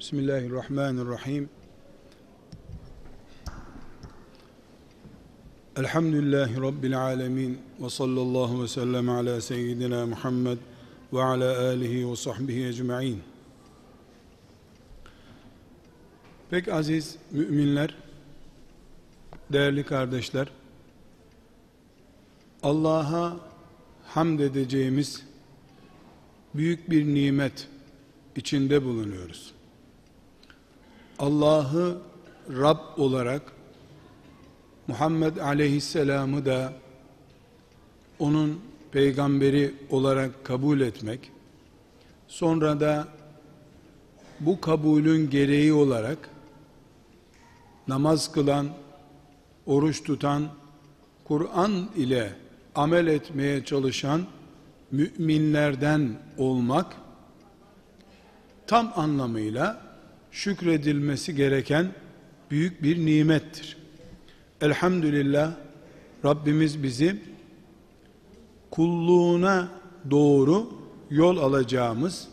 Bismillahirrahmanirrahim. Elhamdülillahi Rabbil alemin. Ve sallallahu ve sellem ala seyyidina Muhammed ve ala alihi ve sahbihi ecma'in. Pek aziz müminler, değerli kardeşler, Allah'a hamd edeceğimiz büyük bir nimet içinde bulunuyoruz. Allah'ı Rab olarak Muhammed Aleyhisselam'ı da onun peygamberi olarak kabul etmek, sonra da bu kabulün gereği olarak namaz kılan, oruç tutan, Kur'an ile amel etmeye çalışan müminlerden olmak tam anlamıyla şükredilmesi gereken büyük bir nimettir. Elhamdülillah Rabbimiz bizi kulluğuna doğru yol alacağımız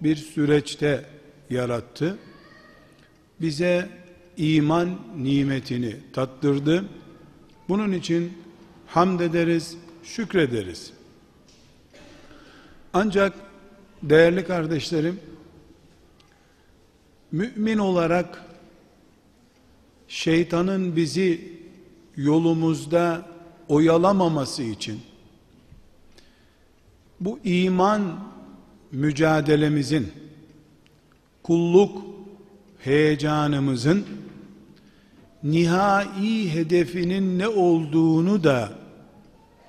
bir süreçte yarattı. Bize iman nimetini tattırdı. Bunun için hamd ederiz, şükrederiz. Ancak değerli kardeşlerim, mümin olarak şeytanın bizi yolumuzda oyalamaması için bu iman mücadelemizin kulluk heyecanımızın nihai hedefinin ne olduğunu da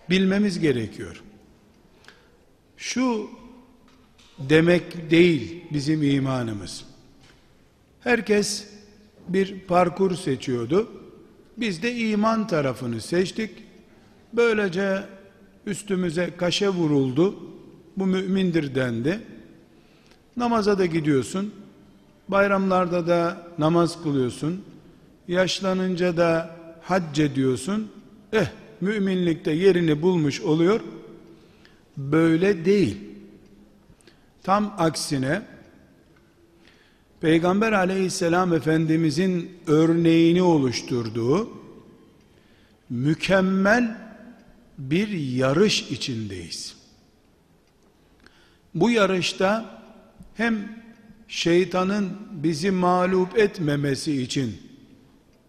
bilmemiz gerekiyor. Şu demek değil bizim imanımız. Herkes bir parkur seçiyordu. Biz de iman tarafını seçtik. Böylece üstümüze kaşe vuruldu. Bu mümindir dendi. Namaza da gidiyorsun. Bayramlarda da namaz kılıyorsun. Yaşlanınca da hac ediyorsun. Eh müminlikte yerini bulmuş oluyor. Böyle değil. Tam aksine Peygamber aleyhisselam efendimizin örneğini oluşturduğu mükemmel bir yarış içindeyiz. Bu yarışta hem şeytanın bizi mağlup etmemesi için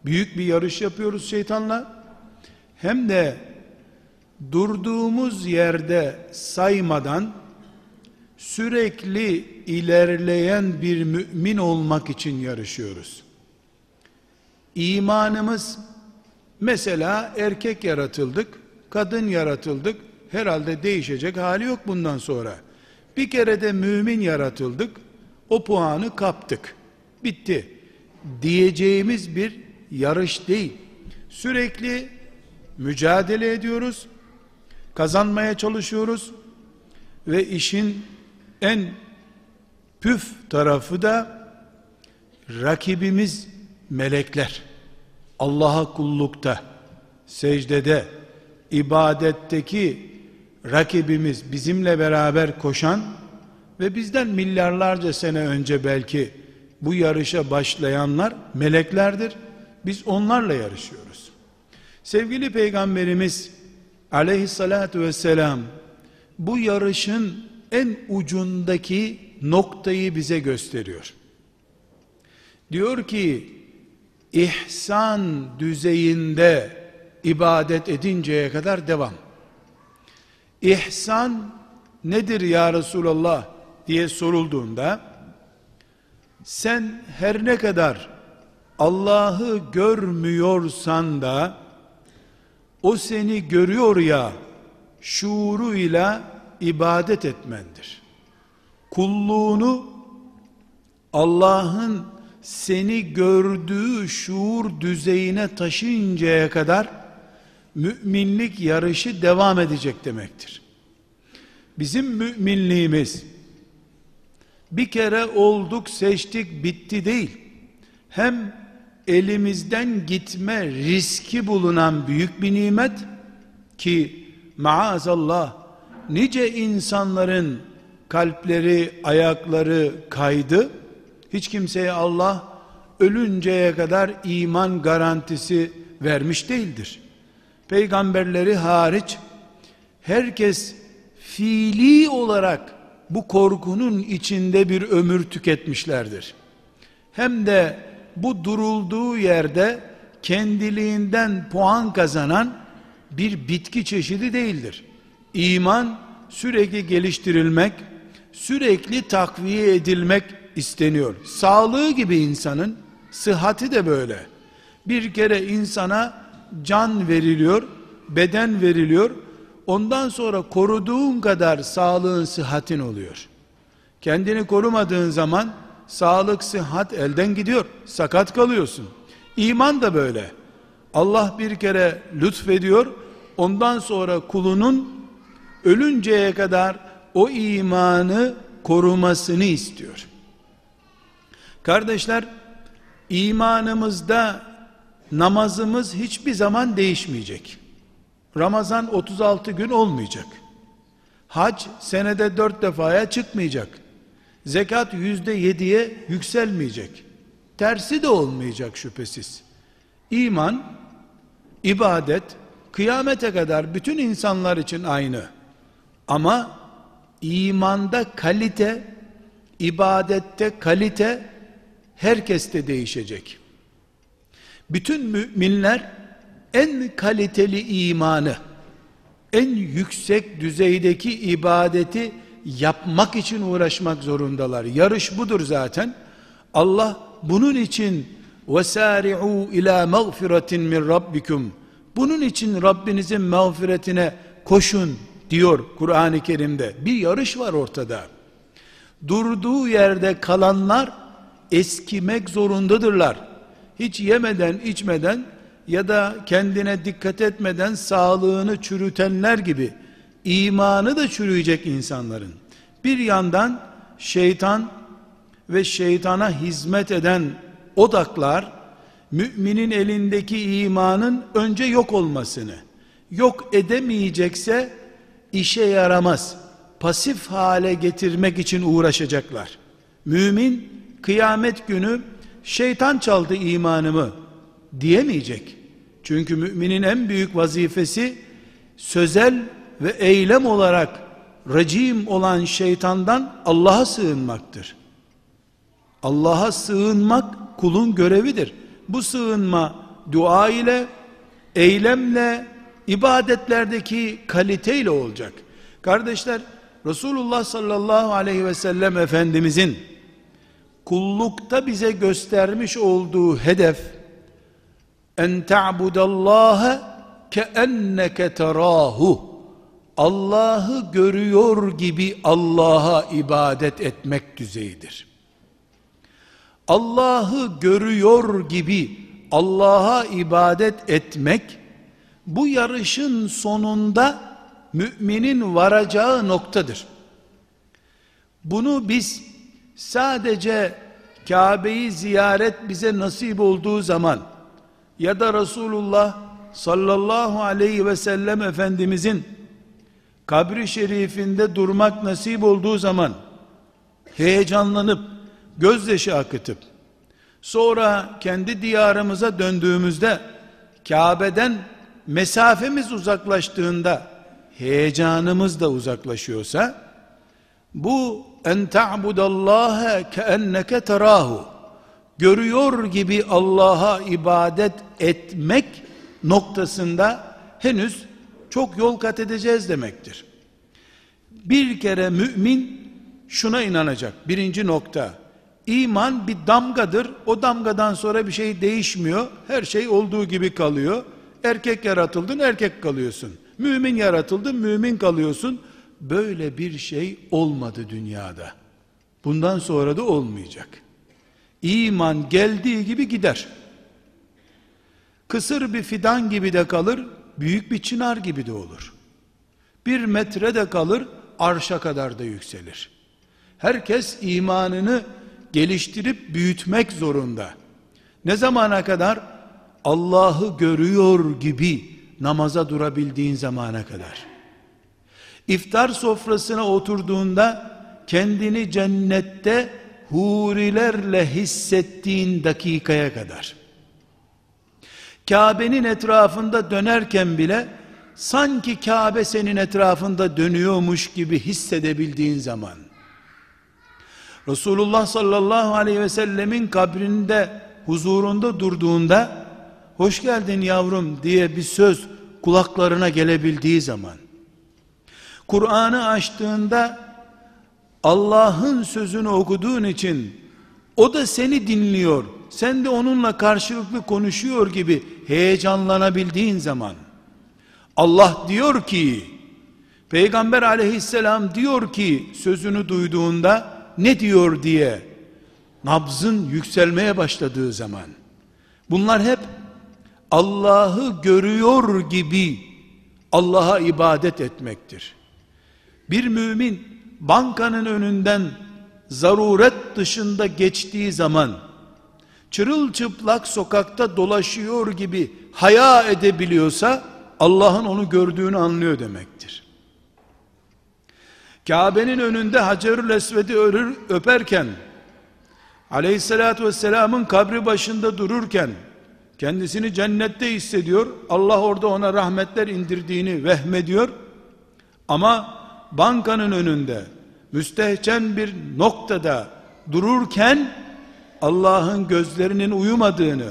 büyük bir yarış yapıyoruz şeytanla hem de durduğumuz yerde saymadan sürekli ilerleyen bir mümin olmak için yarışıyoruz. İmanımız mesela erkek yaratıldık, kadın yaratıldık. Herhalde değişecek hali yok bundan sonra. Bir kere de mümin yaratıldık. O puanı kaptık. Bitti. Diyeceğimiz bir yarış değil. Sürekli mücadele ediyoruz. Kazanmaya çalışıyoruz ve işin en püf tarafı da rakibimiz melekler. Allah'a kullukta, secdede, ibadetteki rakibimiz bizimle beraber koşan ve bizden milyarlarca sene önce belki bu yarışa başlayanlar meleklerdir. Biz onlarla yarışıyoruz. Sevgili Peygamberimiz aleyhissalatu vesselam bu yarışın en ucundaki noktayı bize gösteriyor. Diyor ki ihsan düzeyinde ibadet edinceye kadar devam. İhsan nedir ya Resulallah diye sorulduğunda sen her ne kadar Allah'ı görmüyorsan da o seni görüyor ya şuuruyla ibadet etmendir. Kulluğunu Allah'ın seni gördüğü şuur düzeyine taşıyıncaya kadar müminlik yarışı devam edecek demektir. Bizim müminliğimiz bir kere olduk seçtik bitti değil. Hem elimizden gitme riski bulunan büyük bir nimet ki maazallah nice insanların kalpleri, ayakları kaydı. Hiç kimseye Allah ölünceye kadar iman garantisi vermiş değildir. Peygamberleri hariç herkes fiili olarak bu korkunun içinde bir ömür tüketmişlerdir. Hem de bu durulduğu yerde kendiliğinden puan kazanan bir bitki çeşidi değildir. İman sürekli geliştirilmek, sürekli takviye edilmek isteniyor. Sağlığı gibi insanın sıhhati de böyle. Bir kere insana can veriliyor, beden veriliyor. Ondan sonra koruduğun kadar sağlığın, sıhhatin oluyor. Kendini korumadığın zaman sağlık, sıhhat elden gidiyor. Sakat kalıyorsun. İman da böyle. Allah bir kere lütfediyor. Ondan sonra kulunun ölünceye kadar o imanı korumasını istiyor. Kardeşler, imanımızda namazımız hiçbir zaman değişmeyecek. Ramazan 36 gün olmayacak. Hac senede dört defaya çıkmayacak. Zekat yüzde yediye yükselmeyecek. Tersi de olmayacak şüphesiz. İman, ibadet, kıyamete kadar bütün insanlar için aynı. Ama imanda kalite, ibadette kalite herkeste değişecek. Bütün müminler en kaliteli imanı, en yüksek düzeydeki ibadeti yapmak için uğraşmak zorundalar. Yarış budur zaten. Allah bunun için وَسَارِعُوا ila مَغْفِرَةٍ min rabbikum. Bunun için Rabbinizin mağfiretine koşun diyor Kur'an-ı Kerim'de. Bir yarış var ortada. Durduğu yerde kalanlar eskimek zorundadırlar. Hiç yemeden içmeden ya da kendine dikkat etmeden sağlığını çürütenler gibi imanı da çürüyecek insanların. Bir yandan şeytan ve şeytana hizmet eden odaklar müminin elindeki imanın önce yok olmasını yok edemeyecekse işe yaramaz pasif hale getirmek için uğraşacaklar. Mümin kıyamet günü şeytan çaldı imanımı diyemeyecek. Çünkü müminin en büyük vazifesi sözel ve eylem olarak racim olan şeytandan Allah'a sığınmaktır. Allah'a sığınmak kulun görevidir. Bu sığınma dua ile, eylemle, ibadetlerdeki kaliteyle olacak. Kardeşler, Resulullah sallallahu aleyhi ve sellem Efendimizin kullukta bize göstermiş olduğu hedef en ta'budallaha keenneke terahu Allah'ı görüyor gibi Allah'a ibadet etmek düzeyidir. Allah'ı görüyor gibi Allah'a ibadet etmek bu yarışın sonunda müminin varacağı noktadır. Bunu biz sadece Kabe'yi ziyaret bize nasip olduğu zaman ya da Resulullah sallallahu aleyhi ve sellem Efendimizin kabri şerifinde durmak nasip olduğu zaman heyecanlanıp gözyaşı akıtıp sonra kendi diyarımıza döndüğümüzde Kabe'den mesafemiz uzaklaştığında heyecanımız da uzaklaşıyorsa bu en ta'budallaha keenneke terahu görüyor gibi Allah'a ibadet etmek noktasında henüz çok yol kat edeceğiz demektir. Bir kere mümin şuna inanacak. Birinci nokta. İman bir damgadır. O damgadan sonra bir şey değişmiyor. Her şey olduğu gibi kalıyor. Erkek yaratıldın, erkek kalıyorsun. Mümin yaratıldın, mümin kalıyorsun. Böyle bir şey olmadı dünyada. Bundan sonra da olmayacak. İman geldiği gibi gider. Kısır bir fidan gibi de kalır, büyük bir çınar gibi de olur. Bir metre de kalır, arşa kadar da yükselir. Herkes imanını geliştirip büyütmek zorunda. Ne zamana kadar? Allah'ı görüyor gibi namaza durabildiğin zamana kadar. İftar sofrasına oturduğunda kendini cennette hurilerle hissettiğin dakikaya kadar. Kabe'nin etrafında dönerken bile sanki Kabe senin etrafında dönüyormuş gibi hissedebildiğin zaman Resulullah sallallahu aleyhi ve sellemin kabrinde huzurunda durduğunda hoş geldin yavrum diye bir söz kulaklarına gelebildiği zaman Kur'an'ı açtığında Allah'ın sözünü okuduğun için o da seni dinliyor. Sen de onunla karşılıklı konuşuyor gibi heyecanlanabildiğin zaman Allah diyor ki Peygamber aleyhisselam diyor ki sözünü duyduğunda ne diyor diye nabzın yükselmeye başladığı zaman bunlar hep Allah'ı görüyor gibi Allah'a ibadet etmektir. Bir mümin bankanın önünden zaruret dışında geçtiği zaman çırılçıplak sokakta dolaşıyor gibi haya edebiliyorsa Allah'ın onu gördüğünü anlıyor demektir. Kabe'nin önünde Hacerül Esved'i öperken aleyhissalatü vesselamın kabri başında dururken kendisini cennette hissediyor. Allah orada ona rahmetler indirdiğini vehmediyor. Ama bankanın önünde müstehcen bir noktada dururken Allah'ın gözlerinin uyumadığını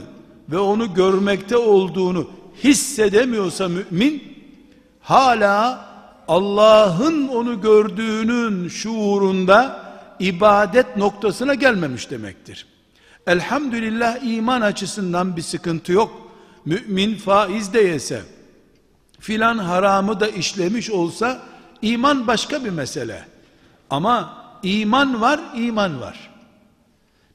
ve onu görmekte olduğunu hissedemiyorsa mümin hala Allah'ın onu gördüğünün şuurunda ibadet noktasına gelmemiş demektir. Elhamdülillah iman açısından bir sıkıntı yok. Mümin faiz de yese, filan haramı da işlemiş olsa iman başka bir mesele. Ama iman var, iman var.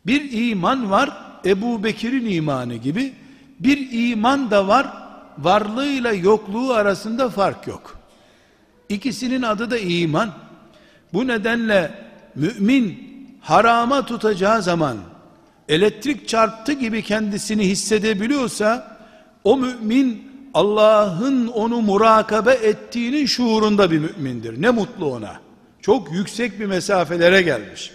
Bir iman var, Ebu Bekir'in imanı gibi, bir iman da var, varlığıyla yokluğu arasında fark yok. İkisinin adı da iman. Bu nedenle mümin harama tutacağı zaman elektrik çarptı gibi kendisini hissedebiliyorsa o mümin Allah'ın onu murakabe ettiğinin şuurunda bir mümindir. Ne mutlu ona. Çok yüksek bir mesafelere gelmiş.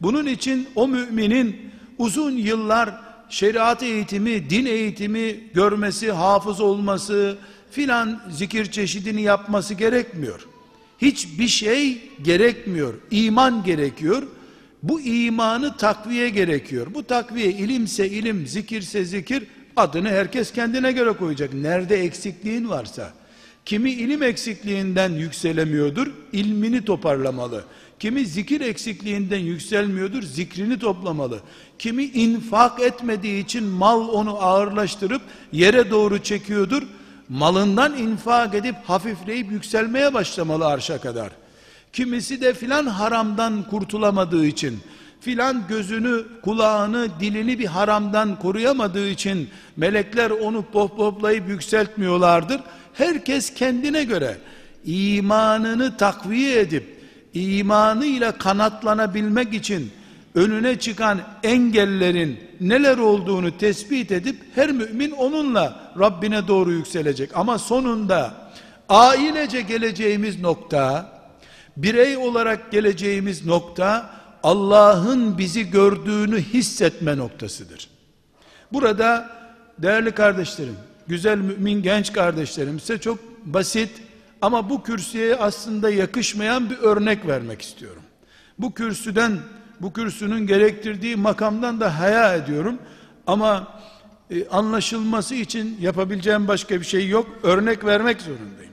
Bunun için o müminin uzun yıllar şeriat eğitimi, din eğitimi görmesi, hafız olması, filan zikir çeşidini yapması gerekmiyor. Hiçbir şey gerekmiyor. İman gerekiyor. Bu imanı takviye gerekiyor. Bu takviye ilimse ilim, zikirse zikir, adını herkes kendine göre koyacak. Nerede eksikliğin varsa. Kimi ilim eksikliğinden yükselemiyordur, ilmini toparlamalı. Kimi zikir eksikliğinden yükselmiyordur, zikrini toplamalı. Kimi infak etmediği için mal onu ağırlaştırıp yere doğru çekiyordur. Malından infak edip hafifleyip yükselmeye başlamalı arşa kadar. Kimisi de filan haramdan kurtulamadığı için, filan gözünü, kulağını, dilini bir haramdan koruyamadığı için melekler onu pohpohlayıp yükseltmiyorlardır. Herkes kendine göre imanını takviye edip imanıyla kanatlanabilmek için önüne çıkan engellerin neler olduğunu tespit edip her mümin onunla Rabbine doğru yükselecek. Ama sonunda ailece geleceğimiz nokta, birey olarak geleceğimiz nokta Allah'ın bizi gördüğünü hissetme noktasıdır. Burada değerli kardeşlerim, güzel mümin genç kardeşlerim size çok basit ama bu kürsüye aslında yakışmayan bir örnek vermek istiyorum. Bu kürsüden bu kürsünün gerektirdiği makamdan da haya ediyorum. Ama e, anlaşılması için yapabileceğim başka bir şey yok. Örnek vermek zorundayım.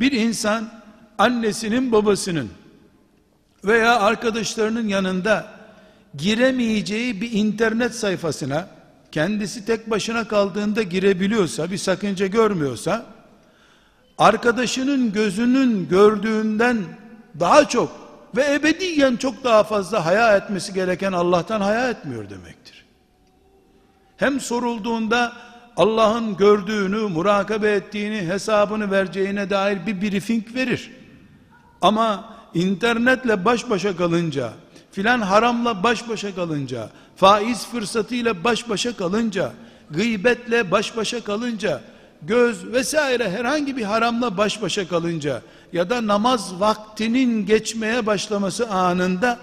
Bir insan annesinin babasının veya arkadaşlarının yanında giremeyeceği bir internet sayfasına kendisi tek başına kaldığında girebiliyorsa, bir sakınca görmüyorsa, arkadaşının gözünün gördüğünden daha çok ve ebediyen çok daha fazla haya etmesi gereken Allah'tan haya etmiyor demektir. Hem sorulduğunda Allah'ın gördüğünü, murakabe ettiğini, hesabını vereceğine dair bir briefing verir. Ama internetle baş başa kalınca, filan haramla baş başa kalınca, faiz fırsatıyla baş başa kalınca, gıybetle baş başa kalınca, göz vesaire herhangi bir haramla baş başa kalınca ya da namaz vaktinin geçmeye başlaması anında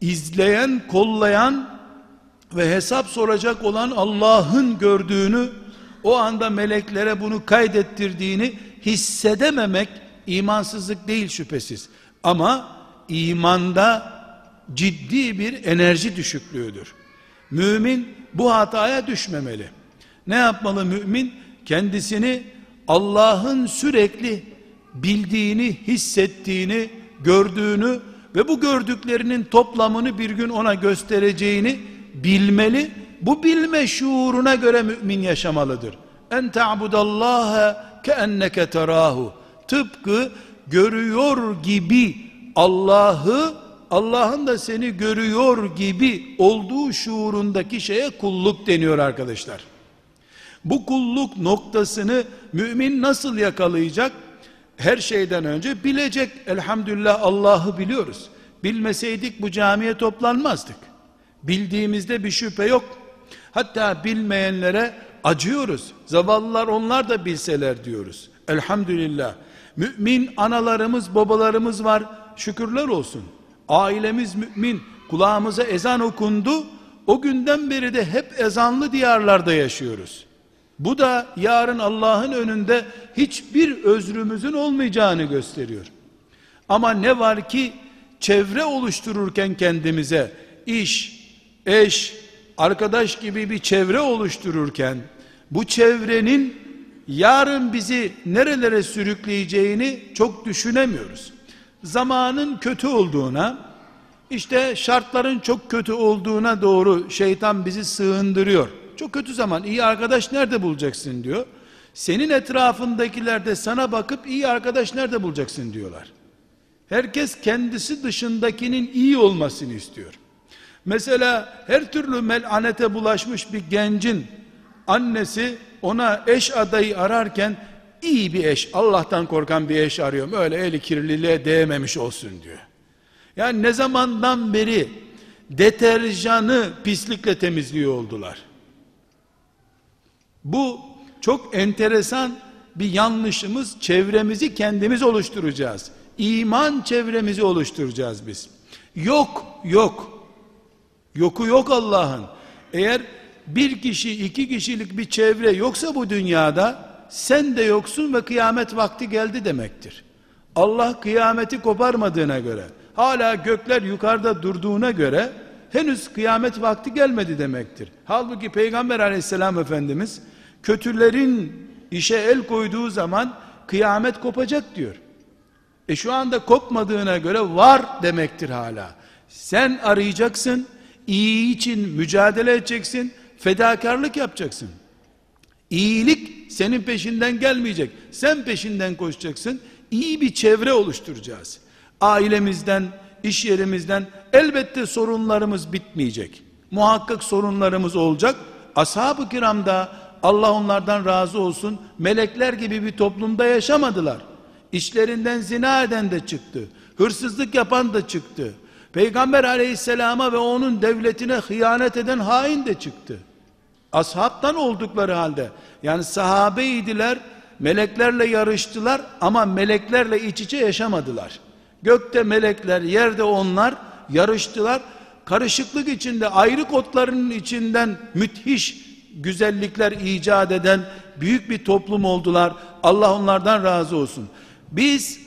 izleyen, kollayan ve hesap soracak olan Allah'ın gördüğünü, o anda meleklere bunu kaydettirdiğini hissedememek imansızlık değil şüphesiz. Ama imanda ciddi bir enerji düşüklüğüdür. Mümin bu hataya düşmemeli. Ne yapmalı mümin? Kendisini Allah'ın sürekli bildiğini, hissettiğini, gördüğünü ve bu gördüklerinin toplamını bir gün ona göstereceğini bilmeli. Bu bilme şuuruna göre mümin yaşamalıdır. En ta'budallaha keenneke terahu. Tıpkı görüyor gibi Allah'ı Allah'ın da seni görüyor gibi olduğu şuurundaki şeye kulluk deniyor arkadaşlar. Bu kulluk noktasını mümin nasıl yakalayacak? Her şeyden önce bilecek. Elhamdülillah Allah'ı biliyoruz. Bilmeseydik bu camiye toplanmazdık. Bildiğimizde bir şüphe yok. Hatta bilmeyenlere acıyoruz. Zavallılar onlar da bilseler diyoruz. Elhamdülillah. Mümin analarımız, babalarımız var. Şükürler olsun. Ailemiz mümin. Kulağımıza ezan okundu. O günden beri de hep ezanlı diyarlarda yaşıyoruz. Bu da yarın Allah'ın önünde hiçbir özrümüzün olmayacağını gösteriyor. Ama ne var ki çevre oluştururken kendimize iş, eş, arkadaş gibi bir çevre oluştururken bu çevrenin yarın bizi nerelere sürükleyeceğini çok düşünemiyoruz. Zamanın kötü olduğuna, işte şartların çok kötü olduğuna doğru şeytan bizi sığındırıyor. Çok kötü zaman iyi arkadaş nerede bulacaksın diyor. Senin etrafındakiler de sana bakıp iyi arkadaş nerede bulacaksın diyorlar. Herkes kendisi dışındakinin iyi olmasını istiyor. Mesela her türlü melanete bulaşmış bir gencin annesi ona eş adayı ararken iyi bir eş, Allah'tan korkan bir eş arıyorum. Öyle eli kirliliğe değmemiş olsun diyor. Yani ne zamandan beri deterjanı pislikle temizliyor oldular. Bu çok enteresan bir yanlışımız. Çevremizi kendimiz oluşturacağız. İman çevremizi oluşturacağız biz. Yok, yok. Yoku yok Allah'ın. Eğer bir kişi, iki kişilik bir çevre yoksa bu dünyada, sen de yoksun ve kıyamet vakti geldi demektir. Allah kıyameti koparmadığına göre, hala gökler yukarıda durduğuna göre, henüz kıyamet vakti gelmedi demektir. Halbuki Peygamber aleyhisselam Efendimiz, kötülerin işe el koyduğu zaman, kıyamet kopacak diyor. E şu anda kopmadığına göre var demektir hala. Sen arayacaksın, iyi için mücadele edeceksin, fedakarlık yapacaksın. İyilik senin peşinden gelmeyecek. Sen peşinden koşacaksın. İyi bir çevre oluşturacağız. Ailemizden, iş yerimizden elbette sorunlarımız bitmeyecek. Muhakkak sorunlarımız olacak. Ashab-ı kiramda Allah onlardan razı olsun melekler gibi bir toplumda yaşamadılar. İşlerinden zina eden de çıktı. Hırsızlık yapan da çıktı. Peygamber aleyhisselama ve onun devletine hıyanet eden hain de çıktı. Ashabtan oldukları halde yani sahabeydiler meleklerle yarıştılar ama meleklerle iç içe yaşamadılar. Gökte melekler yerde onlar yarıştılar. Karışıklık içinde ayrı kodların içinden müthiş güzellikler icat eden büyük bir toplum oldular. Allah onlardan razı olsun. Biz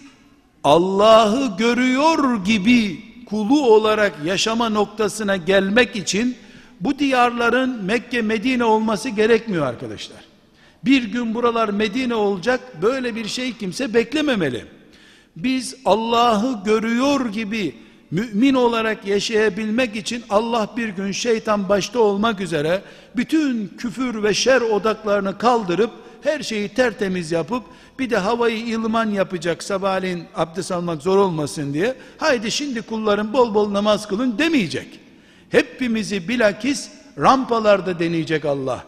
Allah'ı görüyor gibi kulu olarak yaşama noktasına gelmek için bu diyarların Mekke Medine olması gerekmiyor arkadaşlar. Bir gün buralar Medine olacak böyle bir şey kimse beklememeli. Biz Allah'ı görüyor gibi mümin olarak yaşayabilmek için Allah bir gün şeytan başta olmak üzere bütün küfür ve şer odaklarını kaldırıp her şeyi tertemiz yapıp bir de havayı ilman yapacak sabahleyin abdest almak zor olmasın diye haydi şimdi kulların bol bol namaz kılın demeyecek. Hepimizi bilakis rampalarda deneyecek Allah.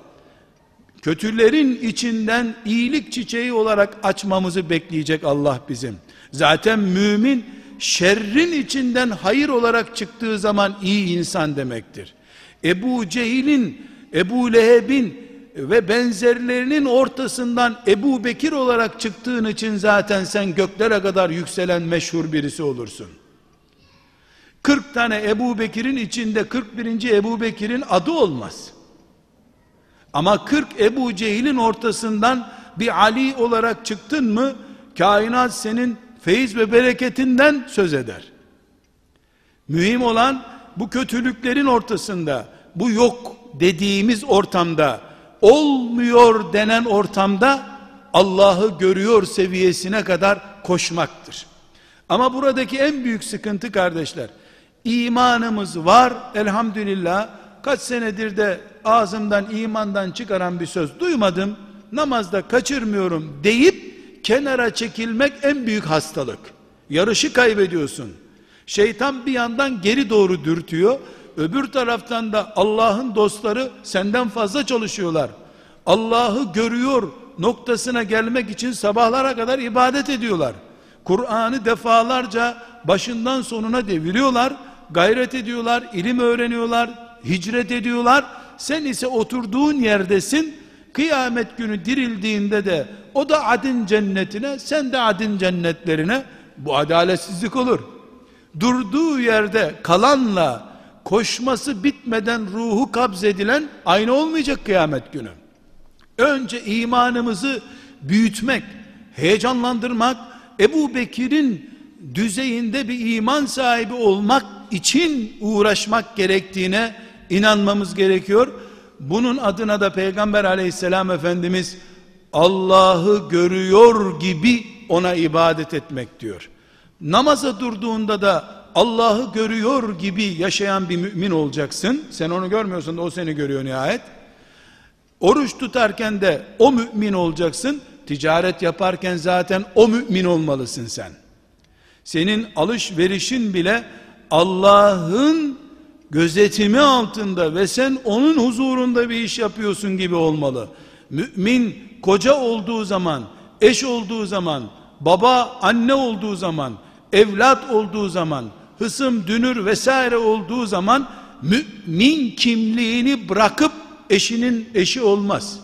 Kötülerin içinden iyilik çiçeği olarak açmamızı bekleyecek Allah bizim. Zaten mümin şerrin içinden hayır olarak çıktığı zaman iyi insan demektir. Ebu Cehil'in, Ebu Leheb'in ve benzerlerinin ortasından Ebu Bekir olarak çıktığın için zaten sen göklere kadar yükselen meşhur birisi olursun. 40 tane Ebu Bekir'in içinde 41. Ebu Bekir'in adı olmaz. Ama 40 Ebu Cehil'in ortasından bir Ali olarak çıktın mı kainat senin feyiz ve bereketinden söz eder. Mühim olan bu kötülüklerin ortasında, bu yok dediğimiz ortamda, olmuyor denen ortamda Allah'ı görüyor seviyesine kadar koşmaktır. Ama buradaki en büyük sıkıntı kardeşler, imanımız var elhamdülillah, kaç senedir de ağzımdan imandan çıkaran bir söz duymadım, namazda kaçırmıyorum deyip kenara çekilmek en büyük hastalık. Yarışı kaybediyorsun. Şeytan bir yandan geri doğru dürtüyor. Öbür taraftan da Allah'ın dostları senden fazla çalışıyorlar. Allah'ı görüyor noktasına gelmek için sabahlara kadar ibadet ediyorlar. Kur'an'ı defalarca başından sonuna deviriyorlar. Gayret ediyorlar, ilim öğreniyorlar, hicret ediyorlar. Sen ise oturduğun yerdesin. Kıyamet günü dirildiğinde de o da adin cennetine, sen de adin cennetlerine bu adaletsizlik olur. Durduğu yerde kalanla koşması bitmeden ruhu kabzedilen aynı olmayacak kıyamet günü. Önce imanımızı büyütmek, heyecanlandırmak, Ebu Bekir'in düzeyinde bir iman sahibi olmak için uğraşmak gerektiğine inanmamız gerekiyor. Bunun adına da Peygamber aleyhisselam Efendimiz Allah'ı görüyor gibi ona ibadet etmek diyor. Namaza durduğunda da Allah'ı görüyor gibi yaşayan bir mümin olacaksın. Sen onu görmüyorsun da o seni görüyor nihayet. Oruç tutarken de o mümin olacaksın. Ticaret yaparken zaten o mümin olmalısın sen. Senin alışverişin bile Allah'ın gözetimi altında ve sen onun huzurunda bir iş yapıyorsun gibi olmalı. Mümin koca olduğu zaman, eş olduğu zaman, baba, anne olduğu zaman, evlat olduğu zaman, hısım, dünür vesaire olduğu zaman mümin kimliğini bırakıp eşinin eşi olmaz.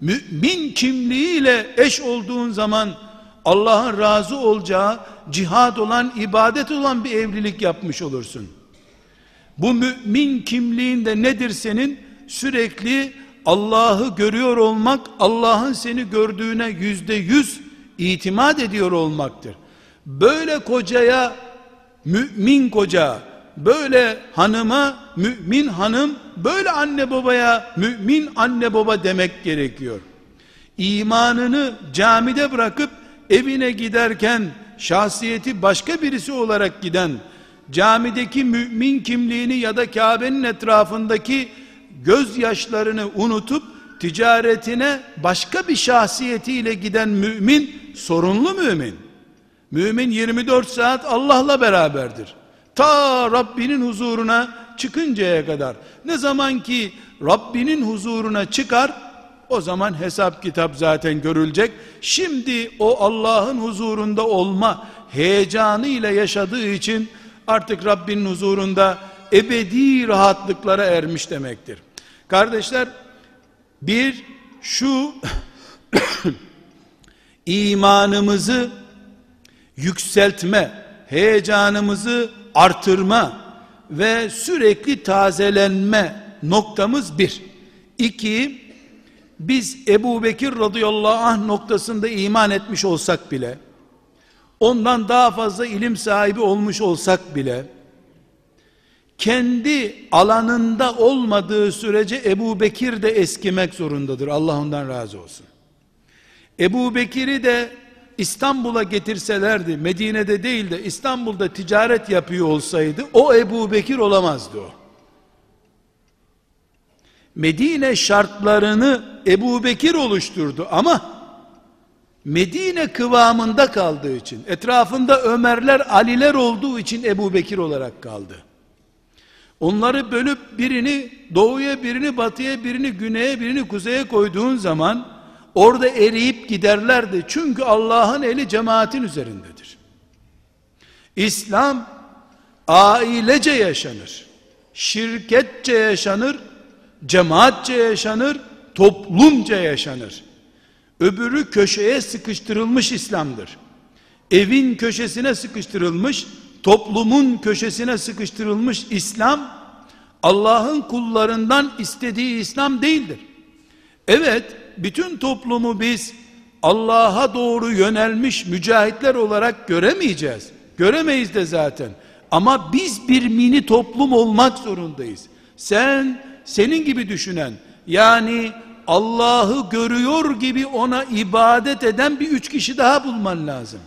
Mümin kimliğiyle eş olduğun zaman Allah'ın razı olacağı cihad olan, ibadet olan bir evlilik yapmış olursun. Bu mümin kimliğinde nedir senin? Sürekli Allah'ı görüyor olmak, Allah'ın seni gördüğüne yüzde yüz itimat ediyor olmaktır. Böyle kocaya, mümin koca, böyle hanıma, mümin hanım, böyle anne babaya, mümin anne baba demek gerekiyor. İmanını camide bırakıp evine giderken şahsiyeti başka birisi olarak giden, camideki mümin kimliğini ya da Kabe'nin etrafındaki gözyaşlarını unutup ticaretine başka bir şahsiyetiyle giden mümin sorunlu mümin. Mümin 24 saat Allah'la beraberdir. Ta Rabbinin huzuruna çıkıncaya kadar. Ne zaman ki Rabbinin huzuruna çıkar, o zaman hesap kitap zaten görülecek. Şimdi o Allah'ın huzurunda olma heyecanı ile yaşadığı için artık Rabbinin huzurunda ebedi rahatlıklara ermiş demektir. Kardeşler bir şu imanımızı yükseltme, heyecanımızı artırma ve sürekli tazelenme noktamız bir. İki, biz Ebu Bekir radıyallahu anh noktasında iman etmiş olsak bile, ondan daha fazla ilim sahibi olmuş olsak bile, kendi alanında olmadığı sürece Ebu Bekir de eskimek zorundadır. Allah ondan razı olsun. Ebu Bekir'i de İstanbul'a getirselerdi, Medine'de değil de İstanbul'da ticaret yapıyor olsaydı, o Ebu Bekir olamazdı o. Medine şartlarını Ebu Bekir oluşturdu ama Medine kıvamında kaldığı için, etrafında Ömerler, Aliler olduğu için Ebu Bekir olarak kaldı. Onları bölüp birini doğuya, birini batıya, birini güneye, birini kuzeye koyduğun zaman orada eriyip giderlerdi. Çünkü Allah'ın eli cemaatin üzerindedir. İslam ailece yaşanır. Şirketçe yaşanır, cemaatçe yaşanır, toplumca yaşanır. Öbürü köşeye sıkıştırılmış İslam'dır. Evin köşesine sıkıştırılmış, toplumun köşesine sıkıştırılmış İslam Allah'ın kullarından istediği İslam değildir. Evet, bütün toplumu biz Allah'a doğru yönelmiş mücahitler olarak göremeyeceğiz. Göremeyiz de zaten. Ama biz bir mini toplum olmak zorundayız. Sen, senin gibi düşünen, yani Allah'ı görüyor gibi ona ibadet eden bir üç kişi daha bulman lazım.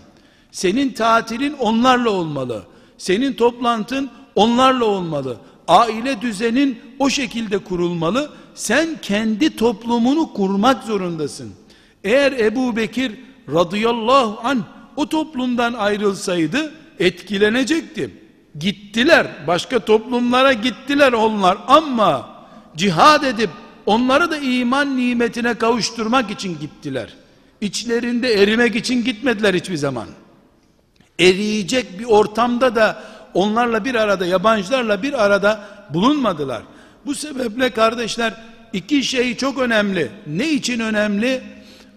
Senin tatilin onlarla olmalı. Senin toplantın onlarla olmalı. Aile düzenin o şekilde kurulmalı. Sen kendi toplumunu kurmak zorundasın. Eğer Ebu Bekir radıyallahu an o toplumdan ayrılsaydı etkilenecekti. Gittiler. Başka toplumlara gittiler onlar ama cihad edip onları da iman nimetine kavuşturmak için gittiler. İçlerinde erimek için gitmediler hiçbir zaman. Eriyecek bir ortamda da onlarla bir arada yabancılarla bir arada bulunmadılar. Bu sebeple kardeşler iki şey çok önemli. Ne için önemli?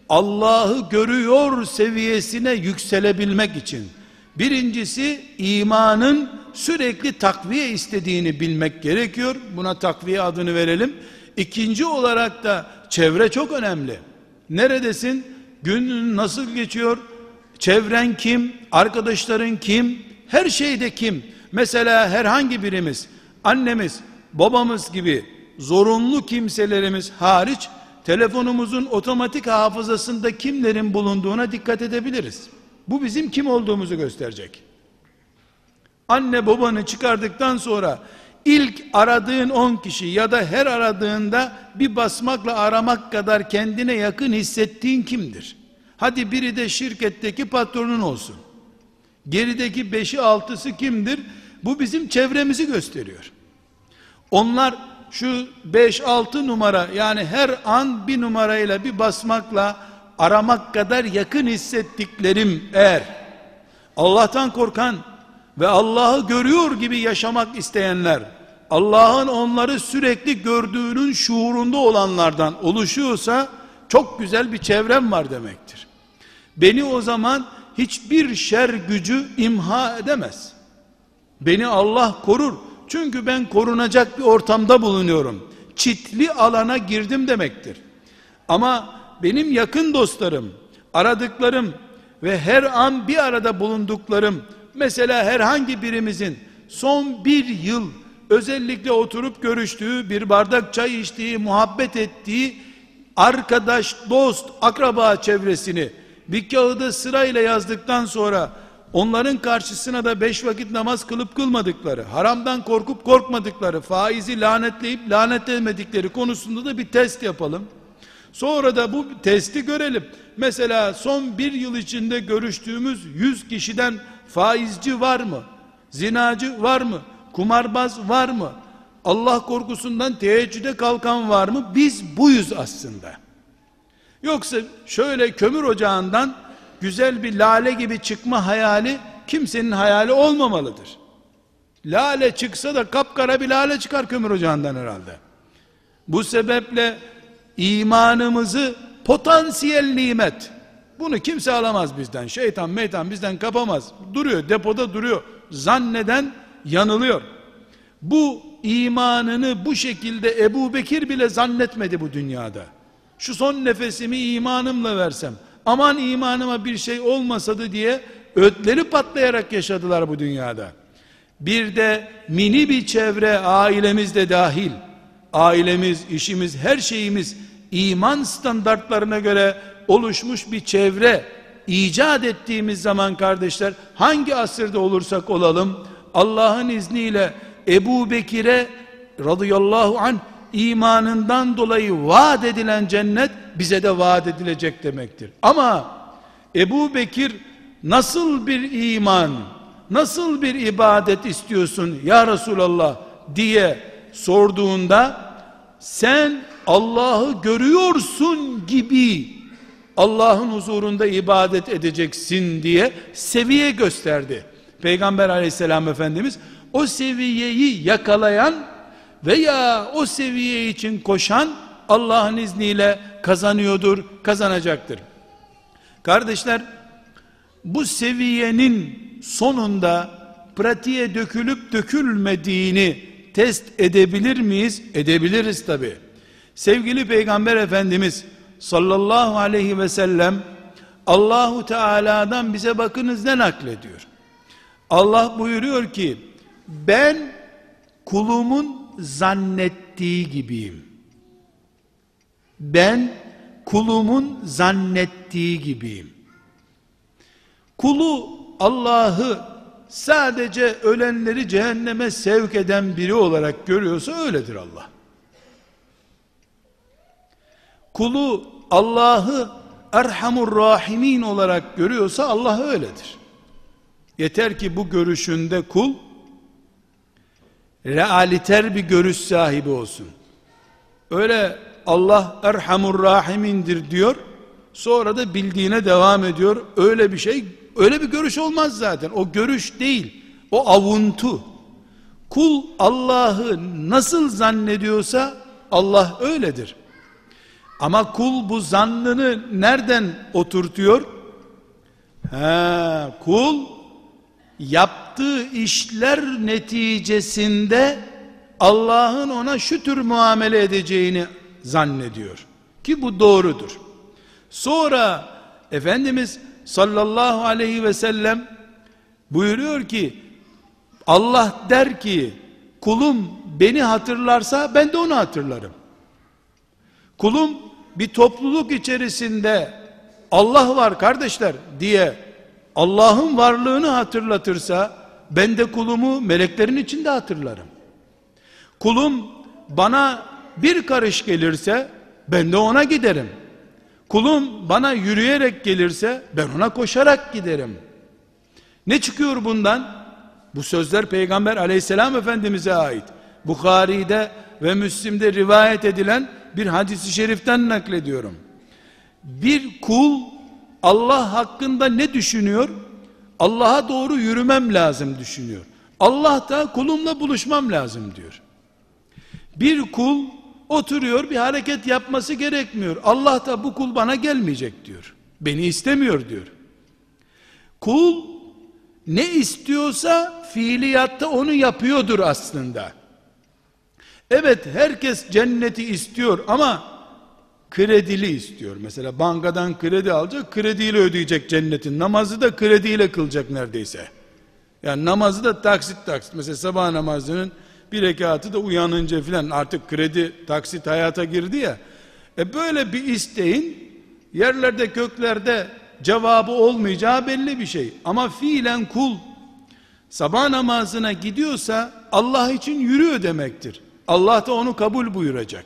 Allah'ı görüyor seviyesine yükselebilmek için. Birincisi imanın sürekli takviye istediğini bilmek gerekiyor. Buna takviye adını verelim. İkinci olarak da çevre çok önemli. Neredesin? Günün nasıl geçiyor? Çevren kim? Arkadaşların kim? Her şeyde kim? Mesela herhangi birimiz, annemiz, babamız gibi zorunlu kimselerimiz hariç telefonumuzun otomatik hafızasında kimlerin bulunduğuna dikkat edebiliriz. Bu bizim kim olduğumuzu gösterecek. Anne babanı çıkardıktan sonra ilk aradığın 10 kişi ya da her aradığında bir basmakla aramak kadar kendine yakın hissettiğin kimdir? Hadi biri de şirketteki patronun olsun. Gerideki beşi altısı kimdir? Bu bizim çevremizi gösteriyor. Onlar şu 5-6 numara yani her an bir numarayla bir basmakla aramak kadar yakın hissettiklerim eğer Allah'tan korkan ve Allah'ı görüyor gibi yaşamak isteyenler Allah'ın onları sürekli gördüğünün şuurunda olanlardan oluşuyorsa çok güzel bir çevrem var demektir. Beni o zaman hiçbir şer gücü imha edemez. Beni Allah korur. Çünkü ben korunacak bir ortamda bulunuyorum. Çitli alana girdim demektir. Ama benim yakın dostlarım, aradıklarım ve her an bir arada bulunduklarım, mesela herhangi birimizin son bir yıl özellikle oturup görüştüğü, bir bardak çay içtiği, muhabbet ettiği arkadaş, dost, akraba çevresini bir kağıda sırayla yazdıktan sonra onların karşısına da beş vakit namaz kılıp kılmadıkları, haramdan korkup korkmadıkları, faizi lanetleyip lanetlemedikleri konusunda da bir test yapalım. Sonra da bu testi görelim. Mesela son bir yıl içinde görüştüğümüz yüz kişiden faizci var mı? Zinacı var mı? Kumarbaz var mı? Allah korkusundan teheccüde kalkan var mı? Biz buyuz aslında. Yoksa şöyle kömür ocağından güzel bir lale gibi çıkma hayali kimsenin hayali olmamalıdır. Lale çıksa da kapkara bir lale çıkar kömür ocağından herhalde. Bu sebeple imanımızı potansiyel nimet bunu kimse alamaz bizden. Şeytan meytan bizden kapamaz. Duruyor depoda duruyor. Zanneden yanılıyor. Bu imanını bu şekilde Ebu Bekir bile zannetmedi bu dünyada. Şu son nefesimi imanımla versem aman imanıma bir şey olmasadı diye ötleri patlayarak yaşadılar bu dünyada. Bir de mini bir çevre ailemiz de dahil. Ailemiz, işimiz, her şeyimiz iman standartlarına göre oluşmuş bir çevre icat ettiğimiz zaman kardeşler hangi asırda olursak olalım Allah'ın izniyle Ebu Bekir'e radıyallahu an imanından dolayı vaat edilen cennet bize de vaat edilecek demektir. Ama Ebu Bekir nasıl bir iman, nasıl bir ibadet istiyorsun ya Resulallah diye sorduğunda sen Allah'ı görüyorsun gibi Allah'ın huzurunda ibadet edeceksin diye seviye gösterdi. Peygamber aleyhisselam efendimiz o seviyeyi yakalayan veya o seviye için koşan Allah'ın izniyle kazanıyordur, kazanacaktır. Kardeşler, bu seviyenin sonunda pratiğe dökülüp dökülmediğini test edebilir miyiz? Edebiliriz tabi. Sevgili Peygamber Efendimiz sallallahu aleyhi ve sellem Allahu Teala'dan bize bakınız ne naklediyor. Allah buyuruyor ki ben kulumun zannettiği gibiyim. Ben kulumun zannettiği gibiyim. Kulu Allah'ı sadece ölenleri cehenneme sevk eden biri olarak görüyorsa öyledir Allah. Kulu Allah'ı Erhamur Rahimin olarak görüyorsa Allah öyledir. Yeter ki bu görüşünde kul realiter bir görüş sahibi olsun. Öyle Allah Erhamur Rahimindir diyor. Sonra da bildiğine devam ediyor. Öyle bir şey, öyle bir görüş olmaz zaten. O görüş değil. O avuntu. Kul Allah'ı nasıl zannediyorsa Allah öyledir. Ama kul bu zannını nereden oturtuyor? Ha, kul yaptığı işler neticesinde Allah'ın ona şu tür muamele edeceğini zannediyor. Ki bu doğrudur. Sonra Efendimiz sallallahu aleyhi ve sellem buyuruyor ki Allah der ki kulum beni hatırlarsa ben de onu hatırlarım. Kulum bir topluluk içerisinde Allah var kardeşler diye Allah'ın varlığını hatırlatırsa ben de kulumu meleklerin içinde hatırlarım. Kulum bana bir karış gelirse ben de ona giderim. Kulum bana yürüyerek gelirse ben ona koşarak giderim. Ne çıkıyor bundan? Bu sözler Peygamber aleyhisselam efendimize ait. Bukhari'de ve Müslim'de rivayet edilen bir hadisi şeriften naklediyorum. Bir kul Allah hakkında ne düşünüyor? Allah'a doğru yürümem lazım düşünüyor. Allah da kulumla buluşmam lazım diyor. Bir kul oturuyor bir hareket yapması gerekmiyor. Allah da bu kul bana gelmeyecek diyor. Beni istemiyor diyor. Kul ne istiyorsa fiiliyatta onu yapıyordur aslında. Evet herkes cenneti istiyor ama kredili istiyor. Mesela bankadan kredi alacak, krediyle ödeyecek cennetin. Namazı da krediyle kılacak neredeyse. Yani namazı da taksit taksit. Mesela sabah namazının bir rekatı da uyanınca filan artık kredi taksit hayata girdi ya. E böyle bir isteğin yerlerde köklerde cevabı olmayacağı belli bir şey. Ama fiilen kul sabah namazına gidiyorsa Allah için yürüyor demektir. Allah da onu kabul buyuracak.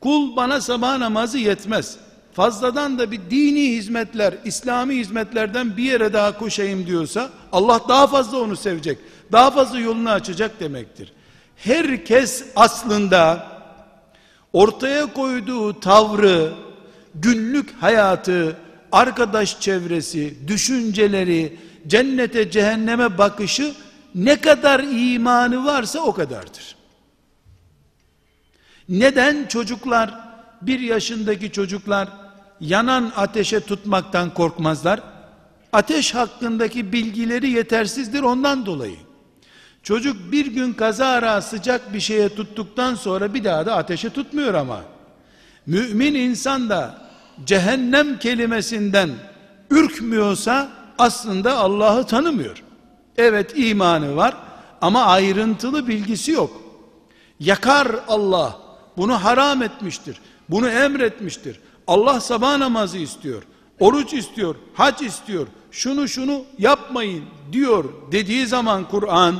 Kul bana sabah namazı yetmez. Fazladan da bir dini hizmetler, İslami hizmetlerden bir yere daha koşayım diyorsa Allah daha fazla onu sevecek. Daha fazla yolunu açacak demektir. Herkes aslında ortaya koyduğu tavrı, günlük hayatı, arkadaş çevresi, düşünceleri, cennete cehenneme bakışı ne kadar imanı varsa o kadardır. Neden çocuklar, bir yaşındaki çocuklar yanan ateşe tutmaktan korkmazlar? Ateş hakkındaki bilgileri yetersizdir ondan dolayı. Çocuk bir gün kazara sıcak bir şeye tuttuktan sonra bir daha da ateşe tutmuyor ama. Mümin insan da cehennem kelimesinden ürkmüyorsa aslında Allah'ı tanımıyor. Evet imanı var ama ayrıntılı bilgisi yok. Yakar Allah bunu haram etmiştir. Bunu emretmiştir. Allah sabah namazı istiyor. Oruç istiyor. Hac istiyor. Şunu şunu yapmayın diyor dediği zaman Kur'an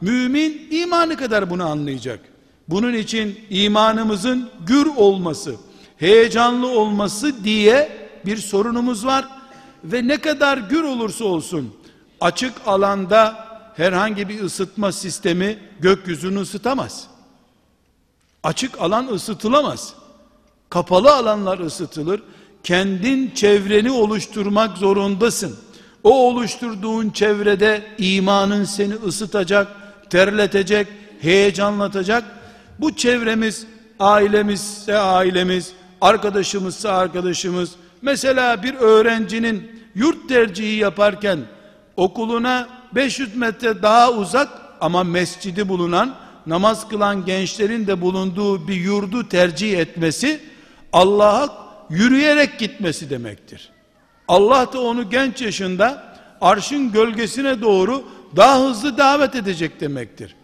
mümin imanı kadar bunu anlayacak. Bunun için imanımızın gür olması, heyecanlı olması diye bir sorunumuz var ve ne kadar gür olursa olsun açık alanda herhangi bir ısıtma sistemi gökyüzünü ısıtamaz. Açık alan ısıtılamaz. Kapalı alanlar ısıtılır. Kendin çevreni oluşturmak zorundasın. O oluşturduğun çevrede imanın seni ısıtacak, terletecek, heyecanlatacak. Bu çevremiz ailemizse ailemiz, arkadaşımızsa arkadaşımız. Mesela bir öğrencinin yurt tercihi yaparken okuluna 500 metre daha uzak ama mescidi bulunan, namaz kılan gençlerin de bulunduğu bir yurdu tercih etmesi, Allah'a yürüyerek gitmesi demektir. Allah da onu genç yaşında arşın gölgesine doğru daha hızlı davet edecek demektir.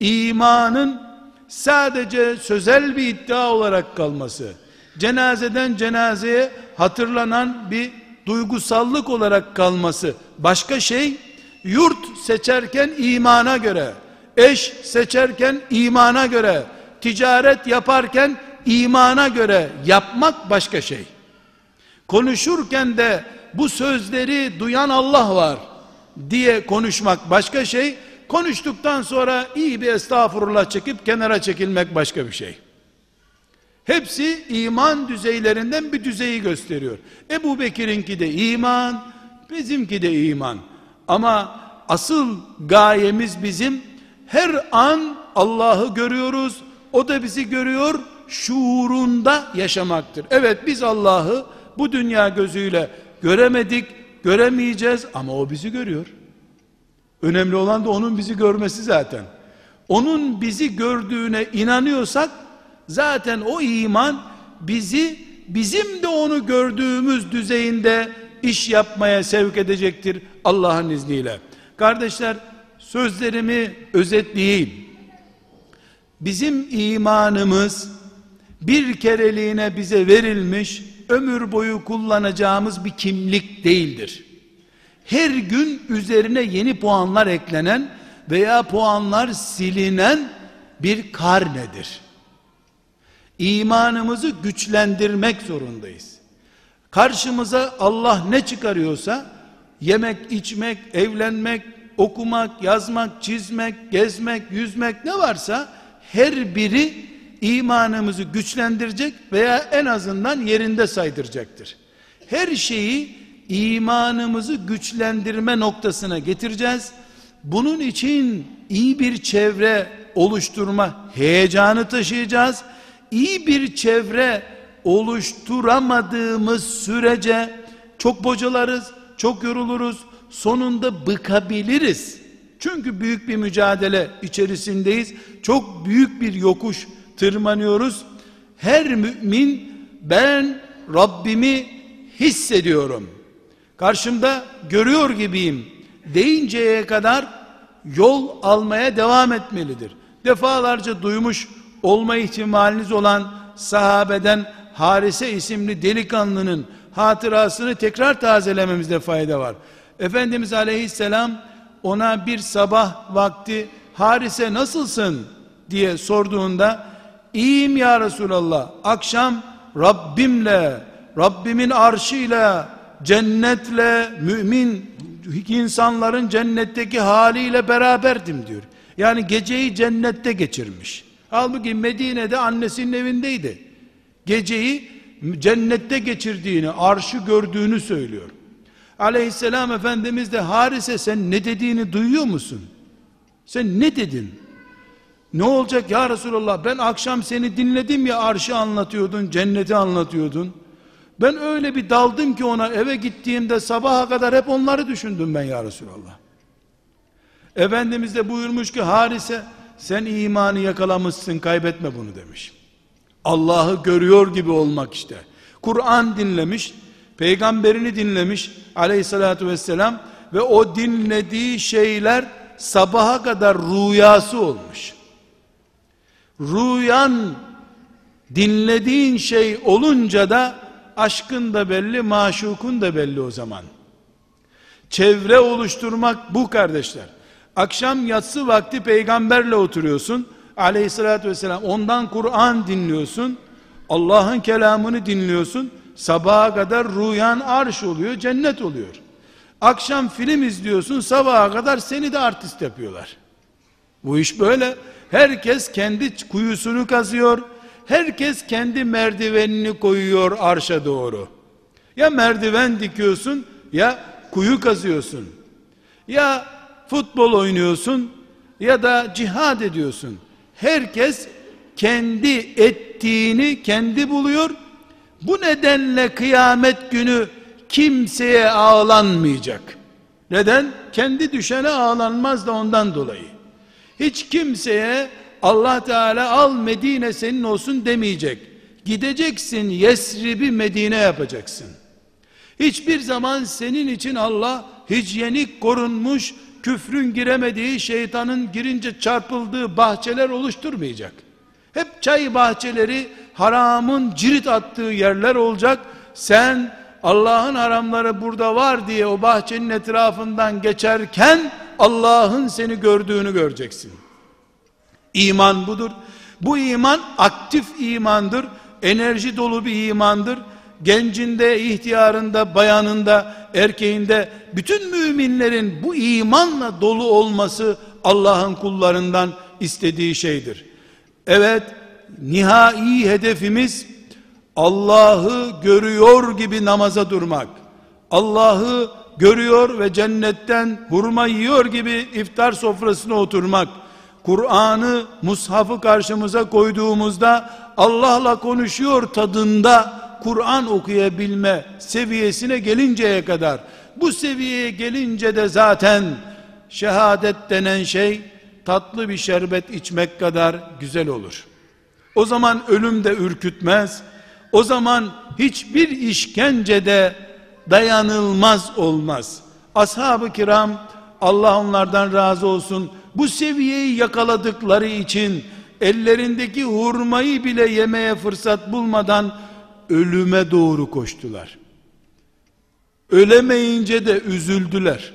İmanın sadece sözel bir iddia olarak kalması, cenazeden cenazeye hatırlanan bir duygusallık olarak kalması başka şey, yurt seçerken imana göre, eş seçerken imana göre, ticaret yaparken imana göre yapmak başka şey. Konuşurken de bu sözleri duyan Allah var diye konuşmak başka şey. Konuştuktan sonra iyi bir estağfurullah çekip kenara çekilmek başka bir şey. Hepsi iman düzeylerinden bir düzeyi gösteriyor. Ebu Bekir'inki de iman, bizimki de iman. Ama asıl gayemiz bizim her an Allah'ı görüyoruz, o da bizi görüyor, şuurunda yaşamaktır. Evet biz Allah'ı bu dünya gözüyle göremedik, göremeyeceğiz ama o bizi görüyor. Önemli olan da onun bizi görmesi zaten. Onun bizi gördüğüne inanıyorsak zaten o iman bizi bizim de onu gördüğümüz düzeyinde iş yapmaya sevk edecektir Allah'ın izniyle. Kardeşler sözlerimi özetleyeyim. Bizim imanımız bir kereliğine bize verilmiş ömür boyu kullanacağımız bir kimlik değildir. Her gün üzerine yeni puanlar eklenen veya puanlar silinen bir karnedir. İmanımızı güçlendirmek zorundayız. Karşımıza Allah ne çıkarıyorsa yemek, içmek, evlenmek, okumak, yazmak, çizmek, gezmek, yüzmek ne varsa her biri imanımızı güçlendirecek veya en azından yerinde saydıracaktır. Her şeyi imanımızı güçlendirme noktasına getireceğiz. Bunun için iyi bir çevre oluşturma heyecanı taşıyacağız. İyi bir çevre oluşturamadığımız sürece çok bocalarız, çok yoruluruz, sonunda bıkabiliriz. Çünkü büyük bir mücadele içerisindeyiz. Çok büyük bir yokuş tırmanıyoruz. Her mümin ben Rabbimi hissediyorum. Karşımda görüyor gibiyim deyinceye kadar yol almaya devam etmelidir. Defalarca duymuş olma ihtimaliniz olan sahabeden Harise isimli delikanlının hatırasını tekrar tazelememizde fayda var. Efendimiz aleyhisselam ona bir sabah vakti Harise nasılsın diye sorduğunda İyiyim ya Resulallah. Akşam Rabbimle, Rabbimin arşıyla, cennetle, mümin insanların cennetteki haliyle beraberdim diyor. Yani geceyi cennette geçirmiş. Halbuki Medine'de annesinin evindeydi. Geceyi cennette geçirdiğini, arşı gördüğünü söylüyor. Aleyhisselam Efendimiz de Harise sen ne dediğini duyuyor musun? Sen ne dedin? Ne olacak ya Resulallah ben akşam seni dinledim ya arşı anlatıyordun, cenneti anlatıyordun. Ben öyle bir daldım ki ona eve gittiğimde sabaha kadar hep onları düşündüm ben ya Resulallah. Efendimiz de buyurmuş ki Harise sen imanı yakalamışsın kaybetme bunu demiş. Allah'ı görüyor gibi olmak işte. Kur'an dinlemiş, peygamberini dinlemiş aleyhissalatü vesselam ve o dinlediği şeyler sabaha kadar rüyası olmuş rüyan dinlediğin şey olunca da aşkın da belli, maşukun da belli o zaman. Çevre oluşturmak bu kardeşler. Akşam yatsı vakti peygamberle oturuyorsun. Aleyhissalatü vesselam ondan Kur'an dinliyorsun. Allah'ın kelamını dinliyorsun. Sabaha kadar rüyan arş oluyor, cennet oluyor. Akşam film izliyorsun, sabaha kadar seni de artist yapıyorlar. Bu iş böyle. Herkes kendi kuyusunu kazıyor. Herkes kendi merdivenini koyuyor arşa doğru. Ya merdiven dikiyorsun ya kuyu kazıyorsun. Ya futbol oynuyorsun ya da cihad ediyorsun. Herkes kendi ettiğini kendi buluyor. Bu nedenle kıyamet günü kimseye ağlanmayacak. Neden? Kendi düşene ağlanmaz da ondan dolayı. Hiç kimseye Allah Teala al Medine senin olsun demeyecek. Gideceksin Yesrib'i Medine yapacaksın. Hiçbir zaman senin için Allah hijyenik korunmuş, küfrün giremediği, şeytanın girince çarpıldığı bahçeler oluşturmayacak. Hep çay bahçeleri haramın cirit attığı yerler olacak. Sen Allah'ın haramları burada var diye o bahçenin etrafından geçerken Allah'ın seni gördüğünü göreceksin. İman budur. Bu iman aktif imandır. Enerji dolu bir imandır. Gencinde, ihtiyarında, bayanında, erkeğinde bütün müminlerin bu imanla dolu olması Allah'ın kullarından istediği şeydir. Evet, nihai hedefimiz Allah'ı görüyor gibi namaza durmak. Allah'ı görüyor ve cennetten hurma yiyor gibi iftar sofrasına oturmak. Kur'an'ı, mushafı karşımıza koyduğumuzda Allah'la konuşuyor tadında Kur'an okuyabilme seviyesine gelinceye kadar bu seviyeye gelince de zaten şehadet denen şey tatlı bir şerbet içmek kadar güzel olur. O zaman ölüm de ürkütmez. O zaman hiçbir işkencede dayanılmaz olmaz. Ashab-ı kiram Allah onlardan razı olsun bu seviyeyi yakaladıkları için ellerindeki hurmayı bile yemeye fırsat bulmadan ölüme doğru koştular. Ölemeyince de üzüldüler.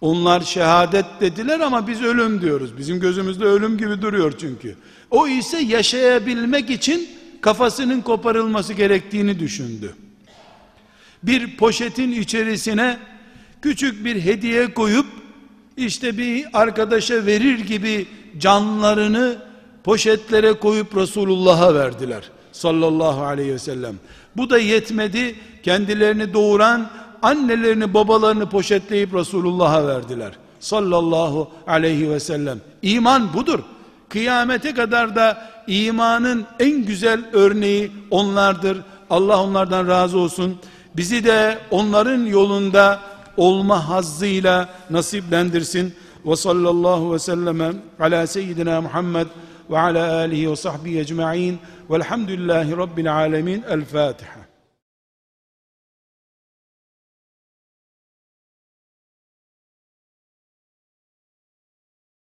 Onlar şehadet dediler ama biz ölüm diyoruz. Bizim gözümüzde ölüm gibi duruyor çünkü. O ise yaşayabilmek için kafasının koparılması gerektiğini düşündü. Bir poşetin içerisine küçük bir hediye koyup işte bir arkadaşa verir gibi canlarını poşetlere koyup Resulullah'a verdiler. Sallallahu aleyhi ve sellem. Bu da yetmedi. Kendilerini doğuran annelerini babalarını poşetleyip Resulullah'a verdiler. Sallallahu aleyhi ve sellem. İman budur. Kıyamete kadar da imanın en güzel örneği onlardır. Allah onlardan razı olsun. Bizi de onların yolunda olma hazzıyla nasiplendirsin. Ve sallallahu ve sellem ala seyyidina Muhammed ve ala alihi ve sahbihi ecma'in velhamdülillahi rabbil alemin. El Fatiha.